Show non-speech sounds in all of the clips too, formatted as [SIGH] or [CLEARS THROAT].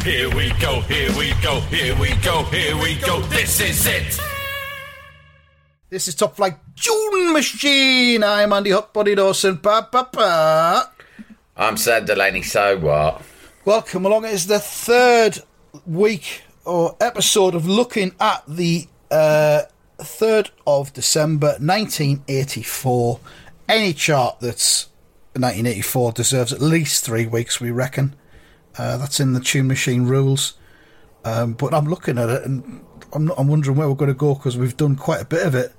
Here we go, here we go, here we go, here we go. This is it. This is Top Flight Time Machine. I'm Andy Hotbody Dawson. Ba, ba, ba. I'm Sam Delaney, so what? Welcome along. It's the third week or episode of looking at the uh, 3rd of December 1984. Any chart that's 1984 deserves at least three weeks, we reckon. Uh, that's in the Time Machine rules. Um, but I'm looking at it and I'm, not, I'm wondering where we're going to go because we've done quite a bit of it.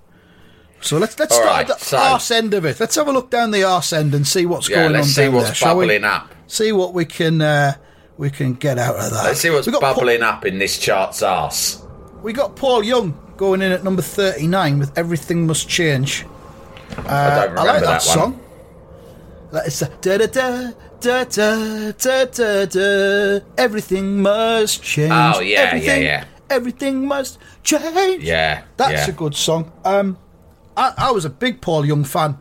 So let's let's All start right, at the so- arse end of it. Let's have a look down the arse end and see what's Yeah, going let's on see down what's there, shall we? bubbling up. See what we can uh, we can get out of that. Let's see what's we got Paul- bubbling up in this chart's arse. we got Paul Young going in at number 39 with Everything Must Change. I don't I like that, that, one. song. That is da da da da da da da da. Everything must change. Oh, yeah, yeah, everything, yeah. Everything must change. Yeah, that's yeah. a good song. Um, I, I was a big Paul Young fan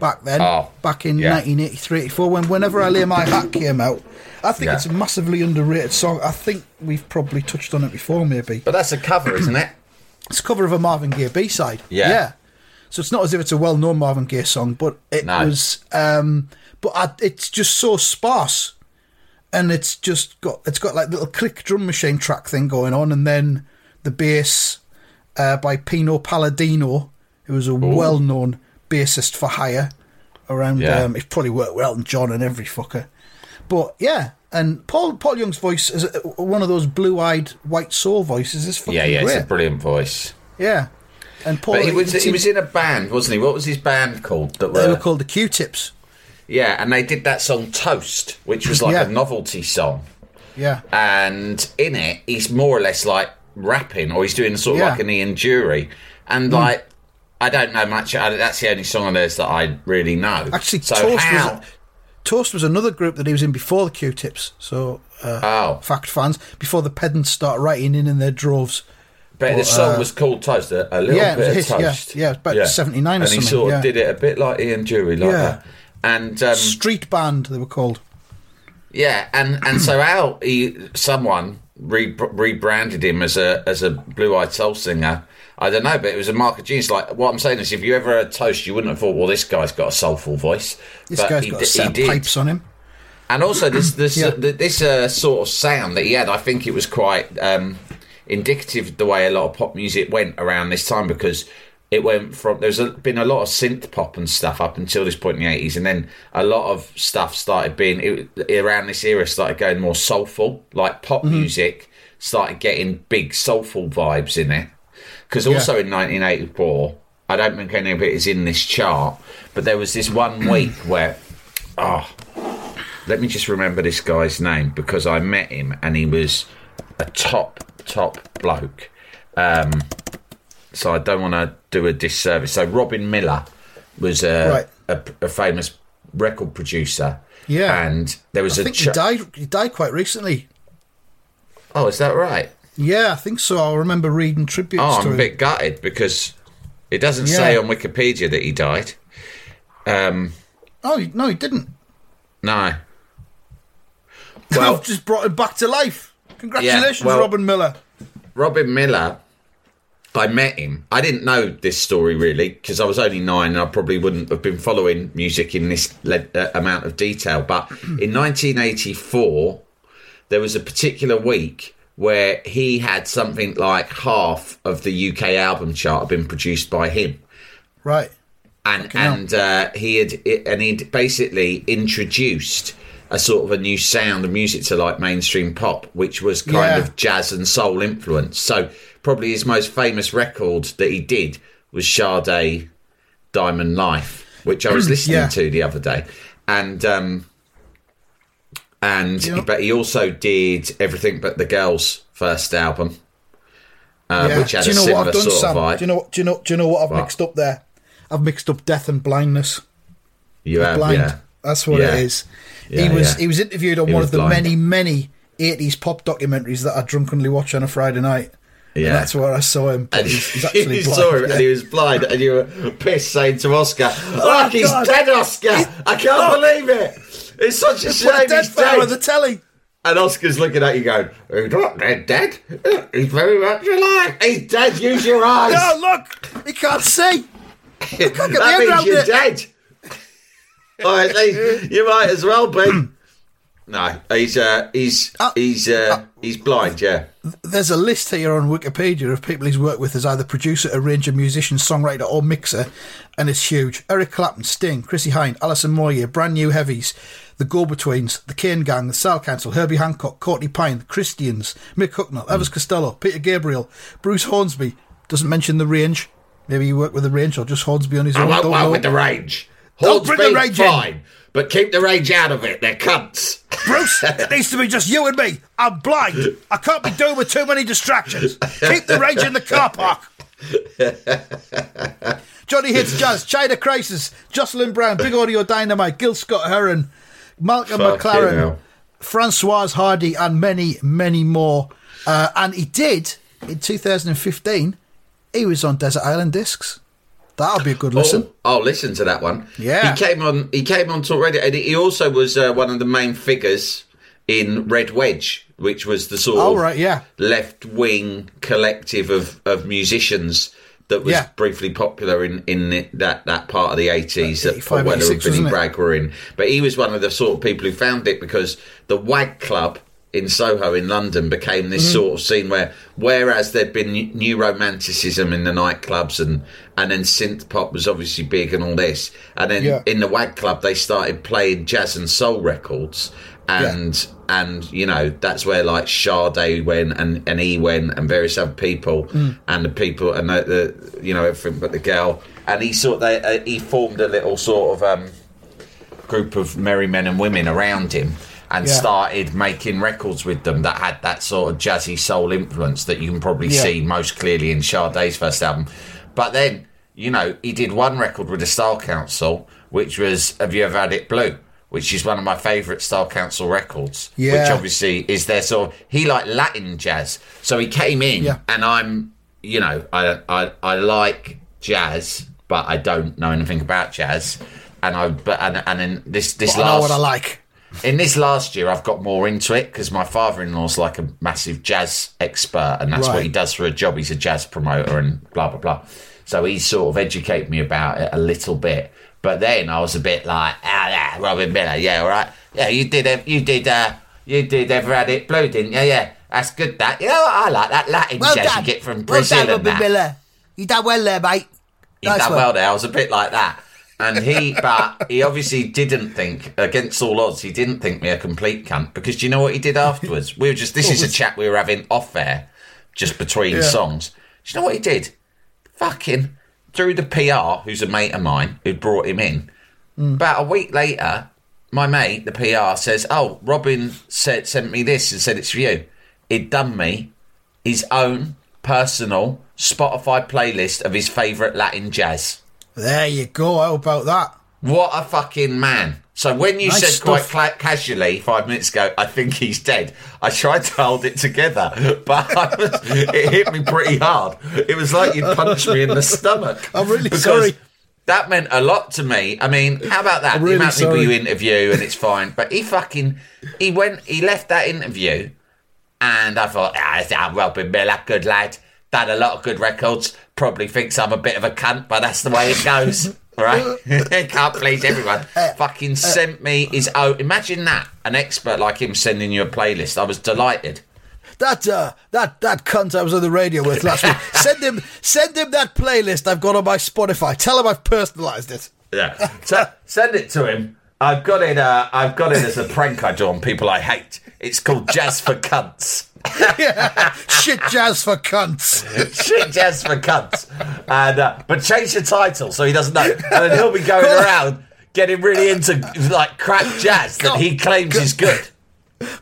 back then. Oh, back in yeah. 1983, 84. When whenever I lay my hat came out, I think Yeah. it's a massively underrated song. I think we've probably touched on it before, maybe. But that's a cover, isn't it? [CLEARS THROAT] It's a cover of a Marvin Gaye B side. Yeah. Yeah. So it's not as if it's a well known Marvin Gaye song, but it No. was. Um, but I, it's just so sparse, and it's just got it's got like little click drum machine track thing going on, and then the bass uh, by Pino Palladino, who was a well known bassist for hire around. Yeah. Um, he's probably worked with Elton John and every fucker. But yeah. And Paul Paul Young's voice is uh, one of those blue-eyed white soul voices. Is fucking Yeah, yeah, great. it's a brilliant voice. Yeah. And Paul, But he was it's- he was in a band, wasn't he? What was his band called? That they were, were called the Q-Tips. Yeah, and they did that song "Toast," which was like Yeah. a novelty song. Yeah. and in it he's more or less like rapping or he's doing sort of Yeah. Mm. like an Ian Dury and like I don't know much I, that's the only song on theirs that I really know Actually, so Toast how was Toast was another group that he was in before the Q-Tips. So, uh, oh fact fans, before the pedants start writing in in their droves. but the but, song uh, was called Toast a, a little Yeah, it bit of a yeah. Toast Yeah, was about 79 or and he something, sort of yeah. did it a bit like Ian Dury like Yeah. that and um, Street Band, they were called. Yeah, and and so how he someone re- rebranded him as a as a blue eyed soul singer. I don't know, but it was a mark of genius. Like what I'm saying is, if you ever heard Toast, you wouldn't have thought, well, this guy's got a soulful voice. This But guy's he got a set he pipes on him. And also this this Yeah. uh, this uh, sort of sound that he had, I think it was quite um, indicative of the way a lot of pop music went around this time because it went from there's a, been a lot of synth pop and stuff up until this point in the 80s and then a lot of stuff started being it, around this era started going more soulful like pop Mm-hmm. music started getting big soulful vibes in it because also in 1984 I don't think any of it is in this chart but there was this one [CLEARS THROAT] week where oh let me just remember this guy's name because I met him and he was a top, top bloke. Um, so I don't want to do a disservice. So Robin Millar was a, Right. a, a famous record producer. Yeah. And there was I a. think ch- he died. He died quite recently. oh, is that right? Yeah, I think so. I remember reading tributes Oh, I'm a him. bit gutted because it doesn't say on Wikipedia that he died. Um, Oh no, he didn't. no. [LAUGHS] Well, I've just brought him back to life. Congratulations, well- Robin Millar. Robin Millar, I met him. I didn't know this story really because I was only nine and I probably wouldn't have been following music in this le- uh, amount of detail. But [CLEARS THROAT] in 1984, there was a particular week where he had something like half of the UK album chart had been produced by him Right. and and uh, he had and he'd basically introduced a sort of a new sound of music to like mainstream pop, which was kind Yeah. of jazz and soul influence. So probably his most famous record that he did was Sade Diamond Life, which I was [CLEARS THROAT] listening Yeah. to the other day, and um, and Yeah. but he also did everything but the girls' first album, uh, Yeah. which had do you a similar what I've done, sort Sam? of vibe. Do you know? Do you know? Do you know what I've What? mixed up there? I've mixed up death and blindness. you have, blind. yeah. That's what Yeah. it is. Yeah, he was he was interviewed on He one of the blind. many many eighties pop documentaries that I drunkenly watch on a Friday night. And Yeah. that's where I saw him. And he's, he's [LAUGHS] actually you blind. saw him yeah. and he was blind, and you were pissed saying to Oscar, oh, "Look, he's God. dead, Oscar! I can't oh. believe it! It's such a shame dead he's dead." on the telly. And Oscar's looking at you, going, "He's not dead, dead. He's very much alive. He's dead. Use your eyes. No, look, he can't see. can't get that means you're it. dead. [LAUGHS] at least you might as well be." No, he's uh, he's Uh, he's uh, he's blind. Yeah, There's a list here on Wikipedia of people he's worked with as either producer, arranger, musician, songwriter, or mixer, and it's huge. Eric Clapton, Sting, Chrissie Hynde, Alison Moyet, Brand New Heavies, The Go Betweens, The Kane Gang, The Style Council, Herbie Hancock, Courtney Pine, The Christians, Mick Hucknall, Hmm. Elvis Costello, Peter Gabriel, Bruce Hornsby. Doesn't mention the range. Maybe he worked with the range or just Hornsby on his I own. won't work know. with the range. Don't bring the Hornsby, range in. but keep the rage out of it. They're cunts. Bruce, [LAUGHS] it needs to be just you and me. I'm blind. I can't be doing with too many distractions. Keep the rage in the car park. Johnny Hates Jazz, China Crisis, Jocelyn Brown, Big Audio Dynamite, Gil Scott Heron, Malcolm Fucking McLaren. Francoise Hardy, and many, many more. Uh, and he did, in 2015, he was on Desert Island Discs. That'll be a good listen. Oh, I'll listen to that one. Yeah. he came on. He came on Talk Radio, and he also was uh, one of the main figures in Red Wedge, which was the sort Oh, of right, yeah. left wing collective of, of musicians that was Yeah. briefly popular in in the, that that part of the eighties that 85, Paul Weller and Billy? Bragg were in. But he was one of the sort of people who found it because the Wag Club in Soho in London became this Mm-hmm. sort of scene where, whereas there'd been new- romanticism in the nightclubs and and then synth pop was obviously big and all this, and then Yeah. in the Wag Club they started playing jazz and soul records. And and you know that's where like Sade went and, and he went and various other people Mm. and the people and the, the you know everything but the girl and he sort they uh, he formed a little sort of um, group of merry men and women around him and Yeah. started making records with them that had that sort of jazzy soul influence that you can probably Yeah. see most clearly in Sade's first album. But then, you know, he did one record with the Style Council, which was Have You Ever Had It Blue? Which is one of my favourite Style Council records. yeah. Which obviously is their sort of he liked Latin jazz. So he came in and I'm you know, I I I like jazz, but I don't know anything about jazz. And I but and and in this this I know last what I like. In this last year, I've got more into it because my father-in-law's like a massive jazz expert, and that's what he does for a job. He's a jazz promoter and blah blah blah. So he sort of educated me about it a little bit. But then I was a bit like, ah, yeah, Robin Millar, yeah, all right, yeah, you did, you did, uh, you did ever had it blue, didn't you? Yeah, that's good. That you know, what? I like that Latin well jazz you get from Brazil and that. Millar. You done well there, mate. He done well there. I was a bit like that. And he, but he obviously didn't think, against all odds, he didn't think me a complete cunt because do you know what he did afterwards? We were just, this is a chat we were having off air, just between Yeah. songs. Do you know what he did? Fucking through the PR, who's a mate of mine, who brought him in. Hmm. About a week later, my mate, the PR, says, "Oh, Robin said sent me this and said it's for you." He'd done me his own personal Spotify playlist of his favourite Latin jazz. There you go. How about that? What a fucking man! So when you Nice said quite stuff. cla casually five minutes ago, I think he's dead. I tried to hold it together, [LAUGHS] but was, it hit me pretty hard. It was like you punched me in the stomach. I'm really Because sorry. That meant a lot to me. I mean, how about that? I'm the amount of people you interview and it's fine, but he fucking he went he left that interview, and I thought, ah, I'm Robin Millar, good lad. Done a lot of good records. Probably thinks I'm a bit of a cunt, but that's the way it goes. [LAUGHS] Right? [LAUGHS] Can't please everyone. Fucking sent me his oh Imagine that. An expert like him sending you a playlist. I was delighted. That uh, that that cunt I was on the radio with last week. [LAUGHS] Send him send him that playlist I've got on my Spotify. Tell him I've personalised it. Yeah. So, send it to him. I've got it. Uh, I've got it as a prank I do on people I hate. It's called Jazz for Cunts. yeah. [LAUGHS] Shit jazz for cunts. Shit jazz for cunts. And uh, but change the title so he doesn't know. And then he'll be [LAUGHS] going around getting really into like crap jazz that he claims is good.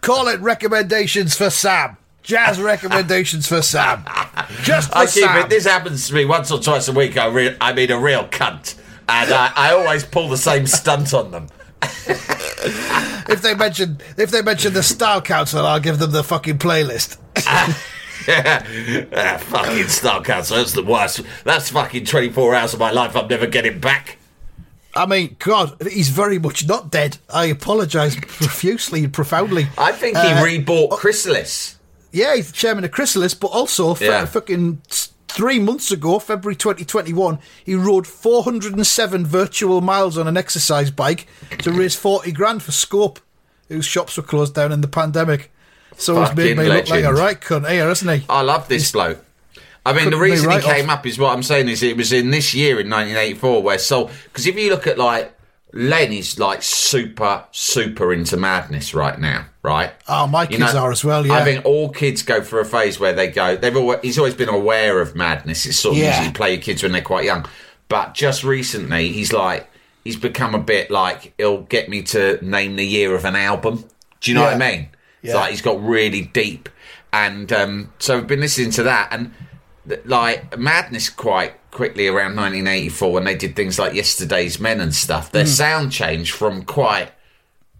Call it recommendations for Sam. Jazz recommendations for Sam. Just for I keep Sam. it. This happens to me once or twice a week. I re- I mean a real cunt, and I, I always pull the same stunt on them. [LAUGHS] If they mention if they mention the Style Council, I'll give them the fucking playlist. [LAUGHS] ah, fucking Style Council. That's the worst. That's fucking 24 hours of my life I'm never getting back. I mean, God, he's very much not dead. I apologise profusely and profoundly. I think he Uh, rebought Chrysalis. Yeah, he's the chairman of Chrysalis, but also Yeah. fucking three months ago, February 2021, he rode 407 virtual miles on an exercise bike to raise 40 grand for Scope, whose shops were closed down in the pandemic. So he's made me look like a right cunt here, hasn't he? I love this bloke. I mean, the reason right he came off. up is what I'm saying is it was in this year in 1984 where Soul. Because if you look at like Len is like super super into madness right now, right? Oh, my You kids are as well, yeah. I think all kids go through a phase where they go. They've always, he's always been aware of madness. It's sort of Yeah. usually play your kids when they're quite young, but just recently he's like he's become a bit like he'll get me to name the year of an album. Do you know what I Yeah. mean? It's Yeah. like he's got really deep, and um, so I've been listening to that and like madness quite quickly around 1984 when they did things like Yesterday's Men and stuff. Their sound changed from quite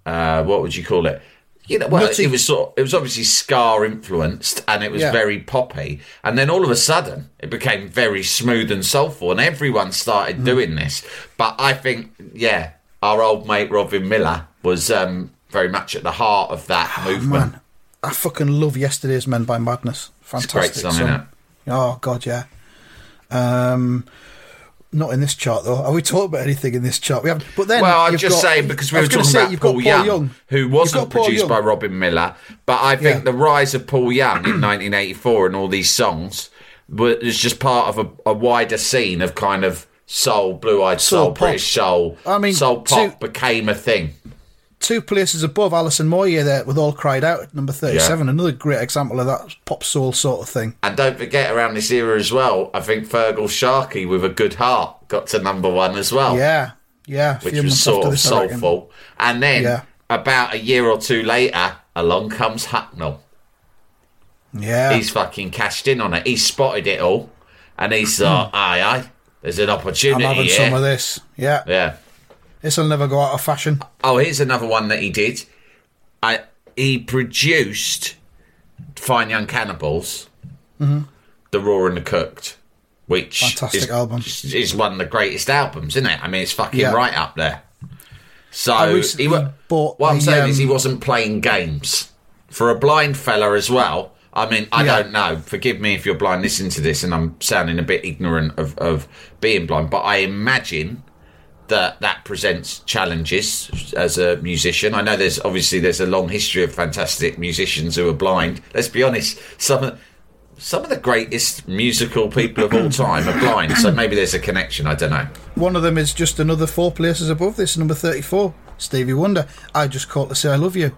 uh, what would you call it? You know, well, Nutty. it was sort. It was obviously Ska influenced, and it was Yeah. very poppy. And then all of a sudden, it became very smooth and soulful, and everyone started doing this. But I think, yeah, our old mate Robin Millar was um, very much at the heart of that movement. Oh, Man, I fucking love Yesterday's Men by Madness. It's Fantastic great song, it? Oh God, yeah. Um, not in this chart though. Are we talking about anything in this chart? We haven't. But then, Well, I'm just got- saying because we were talking say, about you've got Paul, Young, who wasn't produced Young. by Robin Millar. But I think Yeah. the rise of Paul Young in [CLEARS THROAT] 1984 and all these songs was just part of a, a wider scene of kind of soul, blue-eyed soul, Soul. British soul. I mean, soul pop to- became a thing. Two places above Alison Moyet there with All Cried Out number 37. Another great example of that pop soul sort of thing. And don't forget, around this era as well, I think Feargal Sharkey with a good heart got to number one as well. Yeah, yeah. which was sort of this, soulful. And then Yeah. about a year or two later, along comes Hucknall. Yeah. He's fucking cashed in on it. He's spotted it all, and he's thought, aye, aye, there's an opportunity. I'm having here. some of this. Yeah. yeah. This will never go out of fashion. Oh, here's another one that he did. I he produced Fine Young Cannibals, The Raw and the Cooked, which Mm-hmm. Fantastic is, album. is one of the greatest albums, isn't it? I mean, it's fucking Yeah. right up there. So he what I'm the, saying is he um, wasn't playing games for a blind fella as well. I mean, I Yeah. don't know. Forgive me if you're blind listening to this, and I'm sounding a bit ignorant of, of being blind, but I imagine that that presents challenges as a musician. I know there's obviously there's a long history of fantastic musicians who are blind. Let's be honest, some of some of the greatest musical people of all time are blind, so maybe there's a connection. I don't know. One of them is just another four places above this, number 34. Stevie Wonder. I just called to say I love you.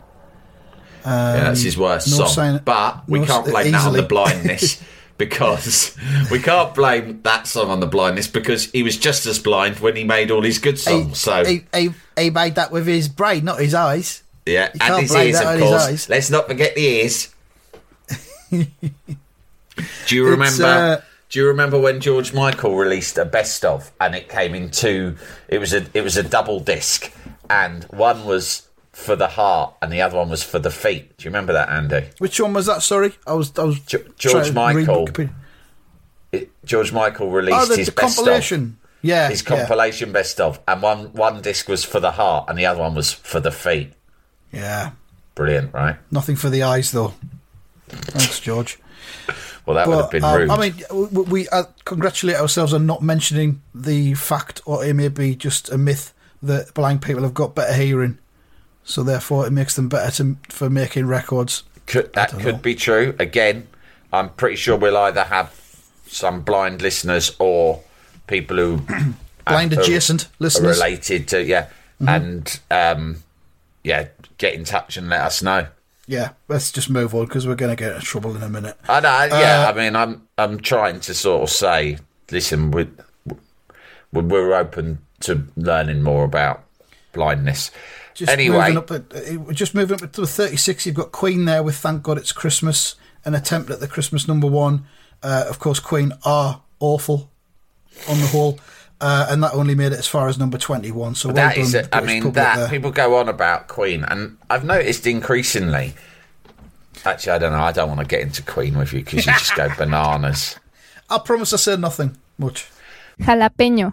yeah, that's his worst Um, no song. sign- but we no can't blame that on the blindness [LAUGHS] because we can't blame that song on the blindness because he was just as blind when he made all his good He, songs. so he, he, he made that with his brain, not his eyes. yeah, you and his ears, of course. eyes. Let's not forget the ears. do you [LAUGHS] remember? uh, do you remember when George Michael released a best of and it came in two? It was a it was a double disc, and one was for the heart and the other one was for the feet. Do you remember that, Andy? Which one was that? Sorry, I was. I was Ge- George Michael It, George Michael released Oh, the, his the best compilation. Yeah, of his yeah, compilation best of, and one one disc was for the heart and the other one was for the feet. Yeah, Brilliant, right? nothing for the eyes though. Thanks, George. Well, that would have But been um, rude. I mean, we, we uh, congratulate ourselves on not mentioning the fact, or it may be just a myth that blind people have got better hearing, so therefore it makes them better to, for making records. Could, that could know. be true. Again, I'm pretty sure we'll either have some blind listeners or people who [CLEARS THROAT] Blind are- adjacent are listeners. related to yeah, Mm-hmm. and um, yeah, get in touch and let us know. Yeah, let's just move on because we're going to get in trouble in a minute. I know, yeah. Uh, I mean, I'm I'm trying to sort of say, listen, we we're, we're open to learning more about blindness. Just Anyway. moving up, at, uh, just moving up to the 36, you've got Queen there with "Thank God It's Christmas," an attempt at the Christmas number one. Uh, of course, Queen are awful on the whole, uh, and that only made it as far as number 21. So well That done, is, it. I mean, that there. people go on about Queen, and I've noticed increasingly. Actually, I don't know. I don't want to get into Queen with you because you just go [LAUGHS] bananas. I promise I said nothing much. Jalapeño.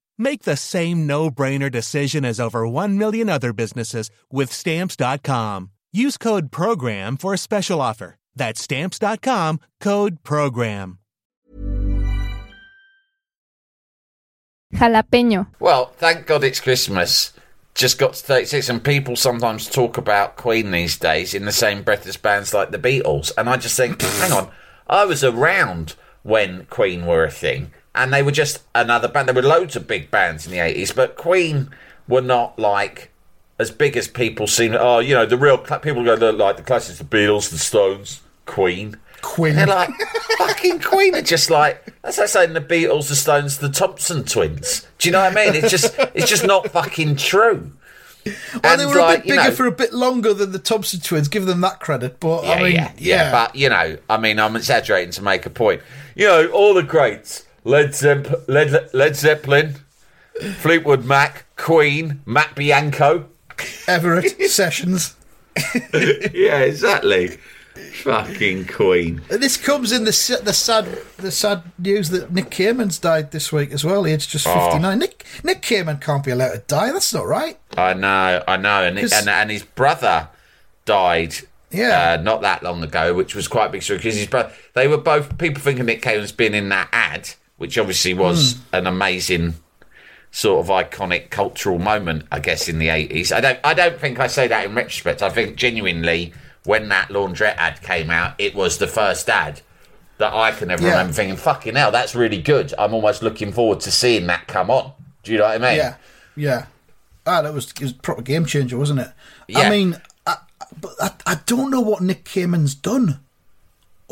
Make the same no-brainer decision as over 1 million other businesses with stamps.com. Use code PROGRAM for a special offer. That's stamps.com, code PROGRAM. Jalapeño. Well, thank God it's Christmas. Just got to 36, and people sometimes talk about Queen these days in the same breath as bands like the Beatles. And I just think, hang on, I was around when Queen were a thing, and they were just another band. There were loads of big bands in the 80s, but Queen were not like as big as people seem. Oh, you know, the real cla people go "Look, like the classics, the Beatles, the Stones, Queen. Queen. They're like fucking Queen are just like that's like saying the Beatles, the Stones, the Thompson twins. Do you know what I mean? It's just it's just not fucking true. Well, they And, were a like, bit you bigger know- for a bit longer than the Thompson twins. Give them that credit, but I mean, yeah, yeah, But you know, I mean, I'm exaggerating to make a point. You know, all the greats: Led, Zepp- Led, Led Zeppelin, Fleetwood Mac, Queen, Matt Bianco. Everett Sessions. [LAUGHS] yeah, exactly. Fucking Queen. This comes in the the sad the sad news that Nick Kamen's died this week as well. Aged just Oh. fifty nine. Nick Nick Kamen can't be allowed to die. That's not right. I know, I know, and and, and his brother died. Yeah. uh, not that long ago, which was quite a big story because his brother. They were both people thinking Nick Cave's been in that ad, which obviously was Hmm. an amazing sort of iconic cultural moment, I guess, in the eighties. I don't, I don't think I say that in retrospect. I think genuinely, when that laundrette ad came out, it was the first ad that I can ever Yeah. remember thinking, "Fucking hell, that's really good." I'm almost looking forward to seeing that come on. Do you know what I mean? Yeah, yeah. Ah, that was it was a proper game changer, wasn't it? Yeah. I mean, I, I- but I, I don't know what Nick Kamen's done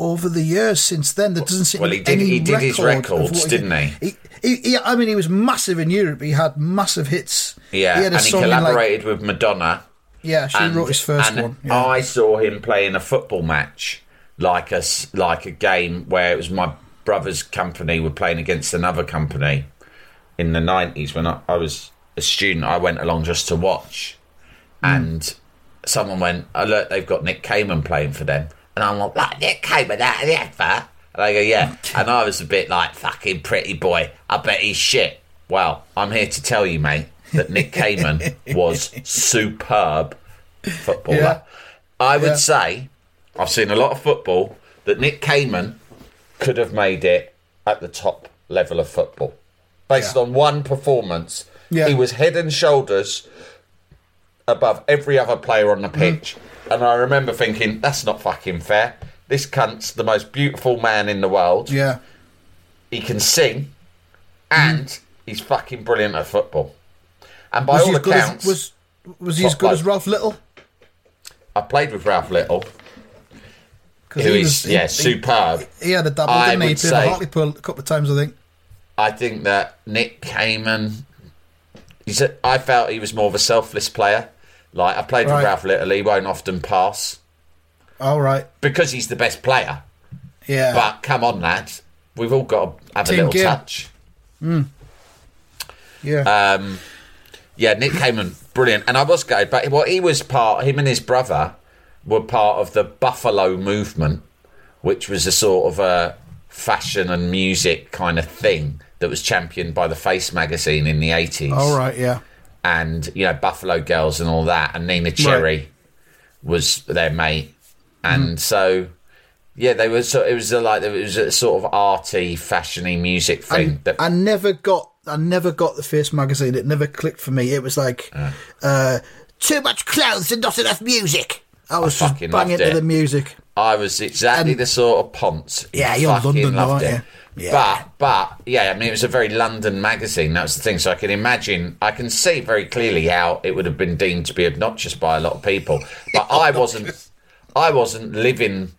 over the years since then. There doesn't seem Well, to he did- any he did his records, didn't he? He, he, I mean, he was massive in Europe. He had massive hits. Yeah, he and he in, like- collaborated with Madonna. yeah, she and, wrote his first one. Yeah. I saw him playing a football match, like a like a game where it was my brother's company were playing against another company in the nineties when I, I was a student. I went along just to watch, hmm. and someone went, "Oh look, they've got Nick Kamen playing for them," and I'm like, "Like Nick Kamen out of the advert?" And I go, "Yeah," and I was a bit like, "Fucking pretty boy, I bet he's shit." Well, I'm here to tell you, mate, that Nick [LAUGHS] Kamen was superb footballer. Yeah. I would Yeah. say I've seen a lot of football that Nick Kamen could have made it at the top level of football. Based Yeah. on one performance, he was head and shoulders above every other player on the pitch. Mm. And I remember thinking, that's not fucking fair. This cunt's the most beautiful man in the world. yeah, He can sing, and mm. he's fucking brilliant at football. And by was all accounts, as was was he as good as. Ralph Little? I played with Ralph Little, who he is was- yeah he- superb. He had a double, I didn't he? He would played say- Hartlepool a couple of times, I think. I think that Nick Kamen, he's a, I felt he was more of a selfless player. Like I played Right. with Ralph Little, he won't often pass All right. because he's the best player. Yeah. But come on, lads, we've all got to have a little touch. yeah. Um, yeah, Nick Kamen, brilliant. And I was gutted, but well, he was part. Him and his brother were part of the Buffalo movement, which was a sort of a fashion and music kind of thing that was championed by the Face magazine in the eighties. All right, yeah. And you know Buffalo Girls and all that, and Neneh Cherry was their mate, and Mm. so yeah, they were. So it was a, like it was a sort of arty, fashiony music thing. that I never got I never got the Face magazine. It never clicked for me. It was like uh, too much clothes and not enough music. I was just fucking banging to the music. I was exactly the sort of ponce. Yeah, you're fucking London though, loved aren't it. Yeah. But but yeah, I mean it was a very London magazine. That was the thing. So I can imagine, I can see very clearly how it would have been deemed to be obnoxious by a lot of people. [LAUGHS] But I wasn't. I wasn't living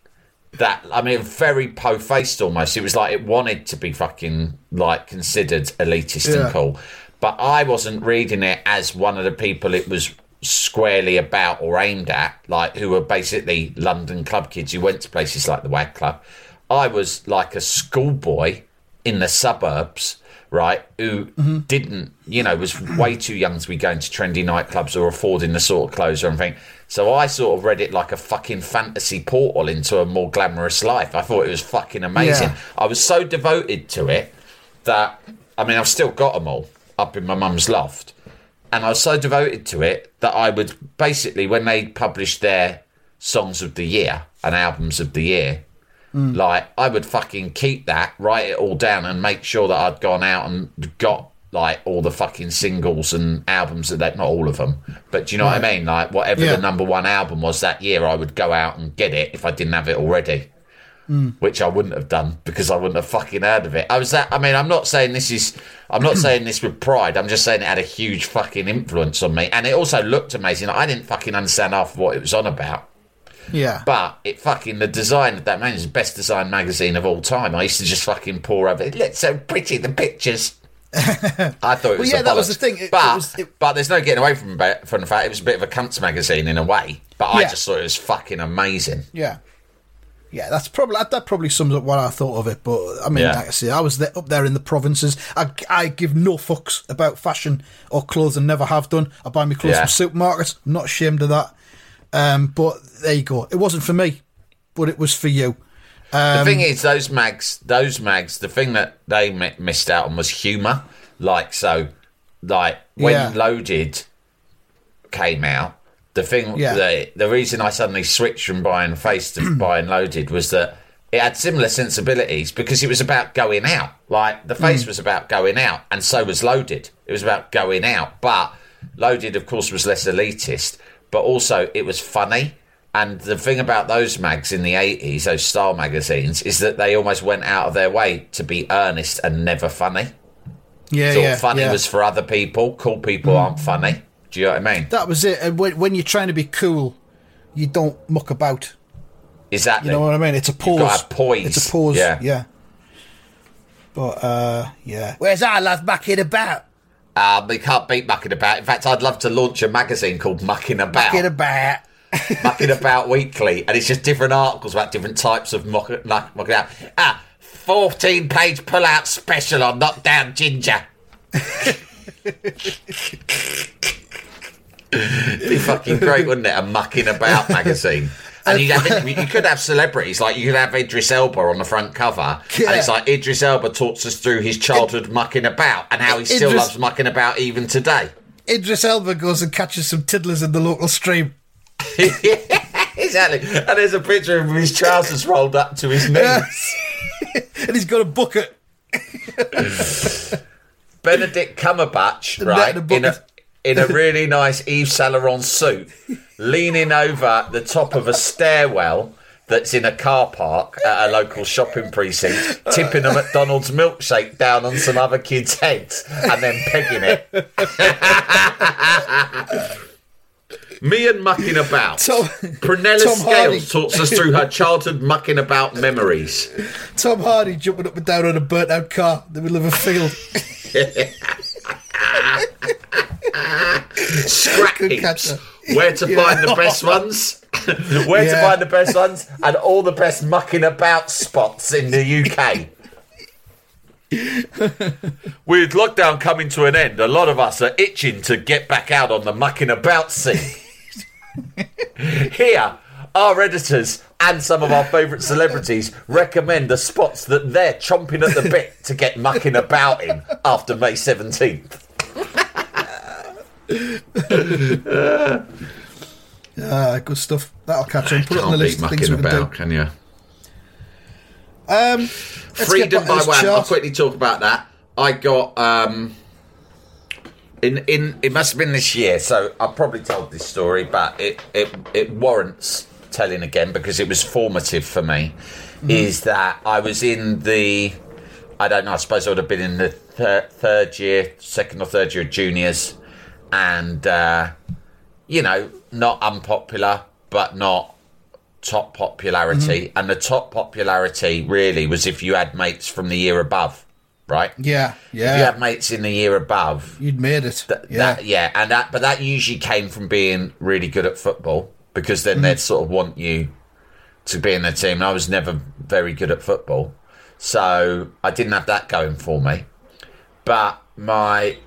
that. I mean, very po-faced almost. It was like it wanted to be fucking like considered elitist Yeah. and cool. But I wasn't reading it as one of the people it was squarely about or aimed at, like who were basically London club kids who went to places like the Wag Club. I was like a schoolboy in the suburbs, right, who didn't, you know, was way mm-hmm. too young to be going to trendy nightclubs or affording the sort of clothes or anything. So I sort of read it like a fucking fantasy portal into a more glamorous life. I thought it was fucking amazing. Yeah. I was so devoted to it that, I mean, I've still got them all up in my mum's loft and I was so devoted to it that I would basically, when they published their songs of the year and albums of the year, mm. like I would fucking keep that, write it all down, and make sure that I'd gone out and got like all the fucking singles and albums that they, not all of them, but do you know what I mean? Like whatever Yeah. the number one album was that year, I would go out and get it if I didn't have it already which I wouldn't have done because I wouldn't have fucking heard of it. I was that. I mean, I'm not saying this is. I'm not saying this with pride. I'm just saying it had a huge fucking influence on me, and it also looked amazing. I didn't fucking understand half of what it was on about, Yeah, but it fucking the design of that man is the best design magazine of all time. I used to just fucking pour over. It It looked so pretty. The pictures. [LAUGHS] I thought it was. yeah, that was the thing. It- it but was- it- but there's no getting away from from the fact it was a bit of a cunts magazine in a way. But I Yeah. just thought it was fucking amazing. yeah, yeah. That's probably that probably sums up what I thought of it. But I mean, Yeah. like I say, I was there, up there in the provinces. I, I give no fucks about fashion or clothes, and never have done. I buy my clothes Yeah. from supermarkets. I'm not ashamed of that. Um, but there you go. It wasn't for me, but it was for you. The thing is, those mags, those mags, the thing that they mi- missed out on was humour. Like so, like when Yeah. Loaded came out, the thing, Yeah. the the reason I suddenly switched from buying Face to [CLEARS THROAT] buying Loaded was that it had similar sensibilities because it was about going out. Like the hmm. Face was about going out, and so was Loaded. It was about going out, but Loaded, of course, was less elitist, but also it was funny. And the thing about those mags in the 80s, those style magazines, is that they almost went out of their way to be earnest and never funny. Yeah, Thought yeah, funny yeah. was for other people, cool people hmm. aren't funny. Do you know what I mean? that was it. And when, when you're trying to be cool, you don't muck about. Exactly. You know what I mean? It's a pause. poise. It's a pause. Yeah. Yeah. But uh, yeah. Where's our lad mucking about? Um, they can't beat mucking about. In fact, I'd love to launch a magazine called Mucking About. Mucking about. [LAUGHS] mucking about weekly, and it's just different articles about different types of muck, muck, mucking out. Ah, 14 page pull out special on Knockdown Ginger. [LAUGHS] be fucking great, wouldn't it? A mucking about [LAUGHS] magazine. And you, have, you could have celebrities, like you could have Idris Elba on the front cover, and it's like Idris Elba talks us through his childhood mucking about and how he still Idris- loves mucking about even today. Idris Elba goes and catches some tiddlers in the local stream. [LAUGHS] exactly. And there's a picture of him with his trousers rolled up to his knees. [LAUGHS] And he's got a bucket. Benedict Cumberbatch, right, in a. in a really nice Yves Saint Laurent suit, leaning over the top of a stairwell that's in a car park at a local shopping precinct, tipping a McDonald's milkshake down on some other kids' heads and then pegging it. [LAUGHS] Me and mucking about. Tom- Prunella Tom Hardy. Scales talks us through her childhood mucking about memories. Tom Hardy jumping up and down on a burnt out car in the middle of a field. [LAUGHS] scrap Good heaps. catcher. Where to Yeah. find the best ones? [LAUGHS] Where to find the best ones? And all the best mucking about spots in the UK. [LAUGHS] With lockdown coming to an end, a lot of us are itching to get back out on the mucking about scene. [LAUGHS] Here, our editors and some of our favourite celebrities recommend the spots that they're chomping at the bit to get mucking about in after May 17th. Ah, good stuff. That'll catch on. Put it on the list of things we can about, do. can you? Um, Freedom by Wham. I'll quickly talk about that. I got um in in it must have been this year, so I've probably told this story, but it it, it warrants telling again because it was formative for me. Is that I was in the I don't know, I suppose I would have been in the thir- third year, second or third year of juniors, and uh, you know, not unpopular, but not top popularity. And the top popularity really was if you had mates from the year above, right? Yeah, yeah. If you had mates in the year above, You'd made it. th- yeah. that yeah, and that but that usually came from being really good at football because then they'd sort of want you to be in the team. And I was never very good at football, so I didn't have that going for me. But my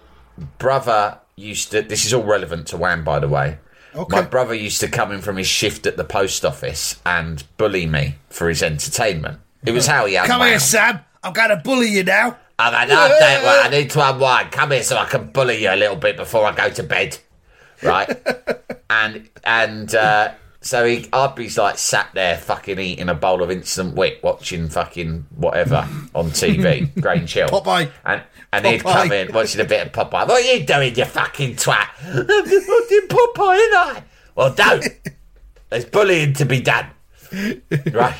brother used to. This is all relevant to Wham, by the way. Okay. My brother used to come in from his shift at the post office and bully me for his entertainment. It was how he Come unwound. here, Sam. I'm going to bully you now. I'm don't worry, I need to unwind. Come here so I can bully you a little bit before I go to bed. Right? [LAUGHS] and and uh, so he, I'd be like sat there fucking eating a bowl of Instant Whip, watching fucking whatever on TV, [LAUGHS] Grain Chill. Popeye. And, and he'd come in watching a bit of Popeye. What are you doing, you fucking twat? I'm just watching Popeye, ain't I? Well, don't. [LAUGHS] There's bullying to be done. Right?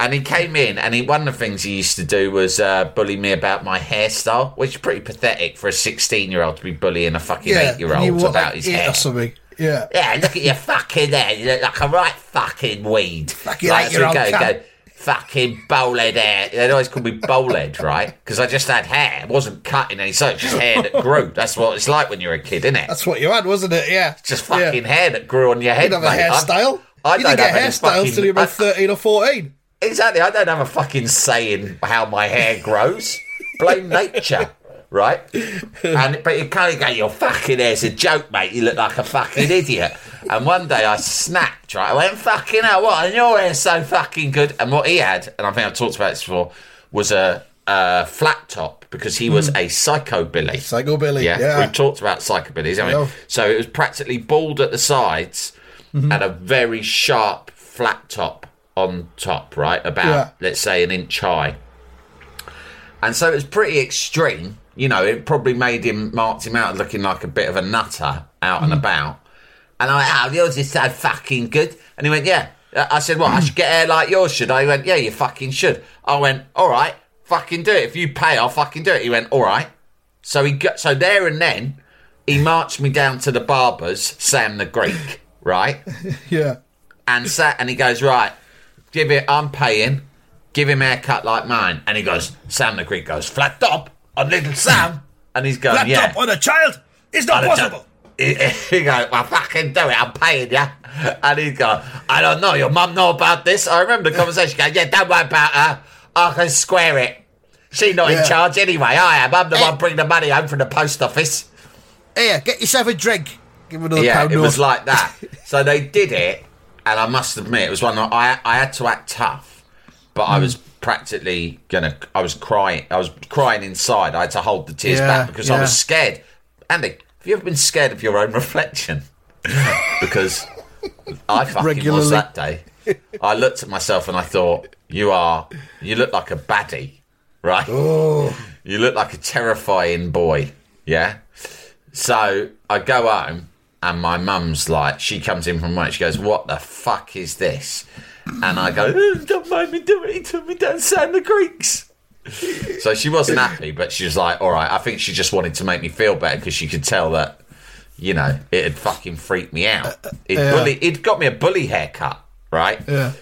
And he came in, and he, one of the things he used to do was uh, bully me about my hairstyle, which is pretty pathetic for a 16 year old to be bullying a fucking Yeah. 8 year old about his hair. or something. Yeah. Yeah, look at your fucking hair. You look like a right fucking weed. Fucking like, so go, go, fucking bowlehead hair. They'd always call me bowlehead, right? Because I just had hair. It wasn't cutting any, so it's just hair that grew. That's what it's like when you're a kid, isn't it? That's what you had, wasn't it? Yeah. just Yeah. fucking hair that grew on your head. You didn't have a mate. I'm- hairstyle. I you didn't get have any hairstyles till you were about 13 or 14. Exactly. I don't have a fucking say in how my hair grows. Blame nature, right? And but you can't go, your fucking hair's a joke, mate. You look like a fucking idiot. And one day I snapped, right? I went, fucking hell, what? And your hair's so fucking good. And what he had, and I think I've talked about this before, was a, a flat top because he was a psychobilly. Psycho Billy. Yeah, Yeah. we've talked about psychobillies, haven't we? So it was practically bald at the sides Mm-hmm. and a very sharp flat top on top, right? About Yeah. let's say an inch high. And so it was pretty extreme. You know, it probably made him marked him out looking like a bit of a nutter out Mm-hmm. and about. And I went, oh, yours is so fucking good. And he went, yeah. I said, what, I should get hair like yours, should I? He went, yeah, you fucking should. I went, all right, fucking do it. If you pay, I'll fucking do it. He went, all right. So he got, so there and then, he marched me down to the barber's, Sam the Greek, [LAUGHS] right? Yeah. and sat and he goes, Right, give it I'm paying, give him a haircut like mine. And he goes, Sam the Greek goes, Flat top on little Sam [LAUGHS] and he's going, Yeah. on a child is not possible. don't. He, [LAUGHS] he goes, Well fucking do it, I'm paying you. [LAUGHS] And he's going, I don't know, your mum know about this. I remember the conversation going, Yeah, don't worry about her. I can square it. She's not Yeah. in charge anyway. I am. I'm the Eh. one bringing the money home from the post office. Here, get yourself a drink. Give him another yeah, pound it was like that. so they did it, and I must admit, it was one that I I had to act tough, but Hmm. I was practically gonna. I was crying. I was crying inside. I had to hold the tears Yeah, back because I was scared. Andy, have you ever been scared of your own reflection? [LAUGHS] because I fucking was Regularly. that day. I looked at myself and I thought, "You are. You look like a baddie, right? Oh. You look like a terrifying boy, yeah." So I go home and my mum's like, she comes in from work. She goes, "What the fuck is this?" And I go, "Oh, "Don't mind me doing it. He took me down Sam the Greeks." So she wasn't happy, but she was like, "All right." I think she just wanted to make me feel better because she could tell that, you know, it had fucking freaked me out. It Yeah. bully, it got me a bully haircut, right? Yeah.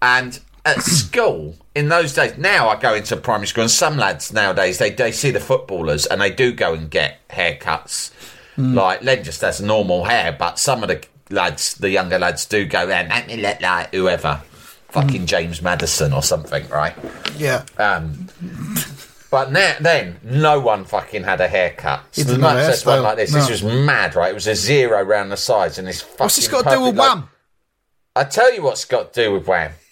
And at school in those days, now I go into primary school, and some lads nowadays they they see the footballers and they do go and get haircuts. Hmm. Like Len just has normal hair, but some of the lads, the younger lads, do go and make me look like whoever, fucking James Maddison or something, right? Yeah. Um, but now, then, no one fucking had a haircut. So much have a one like this. no. This was mad, right? It was a zero round the sides, and this fucking. What's this got to do with like- Wham? I tell you what's got to do with Wham. [LAUGHS]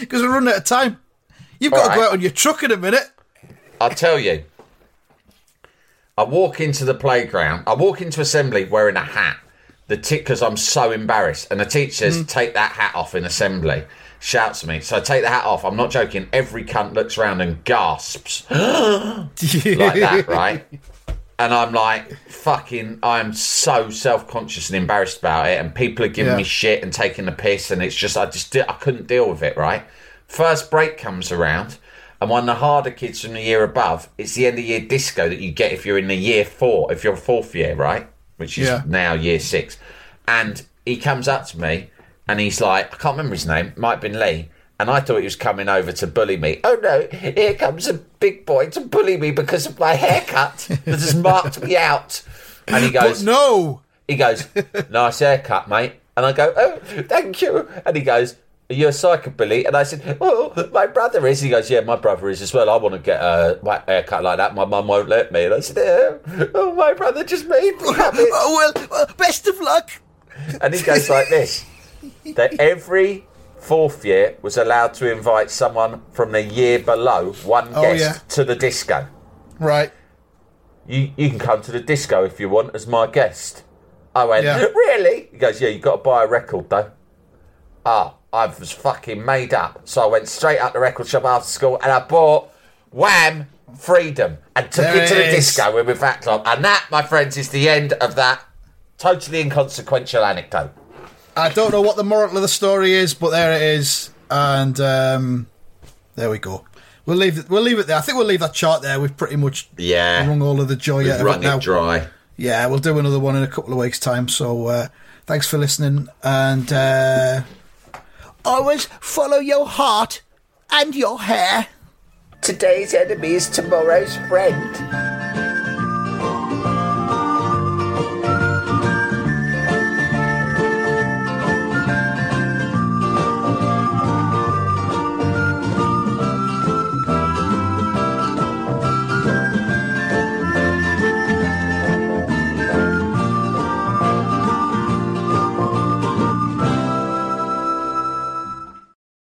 Because we're running out of time. You've got to go out on your truck in a minute. I'll tell you. I walk into the playground. I walk into assembly wearing a hat. The because I'm so embarrassed, and the teacher says, mm. "Take that hat off in assembly." Shouts at me, so I take the hat off. I'm not joking. Every cunt looks around and gasps [GASPS] like that, [LAUGHS] right? And I'm like, fucking, I'm so self conscious and embarrassed about it. And people are giving Yeah. me shit and taking the piss. And it's just, I just, I couldn't deal with it, right? First break comes around. And one of the harder kids from the year above, it's the end of year disco that you get if you're in the year four, if you're fourth year, right? Which is Yeah. now year six. And he comes up to me and he's like, I can't remember his name, might have been Lee. And I thought he was coming over to bully me. Oh no, here comes a big boy to bully me because of my haircut that has marked me out. And he But goes, no. he goes, nice haircut, mate. And I go, oh, thank you. And he goes, are you a psychobilly? And I said, oh, my brother is. He goes, yeah, my brother is as well. I want to get a haircut like that. My mum won't let me. And I said, oh, oh my brother just made me [LAUGHS] have it. Oh, well, well, best of luck. And he goes like this that every fourth year was allowed to invite someone from the year below, one Oh, guest, yeah. to the disco. Right. You, you can come to the disco if you want as my guest. I went, Yeah. really? He goes, yeah, you've got to buy a record though. Ah, I was fucking made up. So I went straight up the record shop after school and I bought Wham! Freedom and took There it to the is. disco with my fat club. And that, my friends, is the end of that totally inconsequential anecdote. I don't know what the moral of the story is, but there it is, and um, there we go. We'll leave it. We'll leave it there. I think we'll leave that chart there. We've pretty much Yeah. wrung all of the joy out of it now. dry. Yeah, we'll do another one in a couple of weeks' time. So uh, thanks for listening, and uh, always follow your heart and your hair. Today's enemy is tomorrow's friend.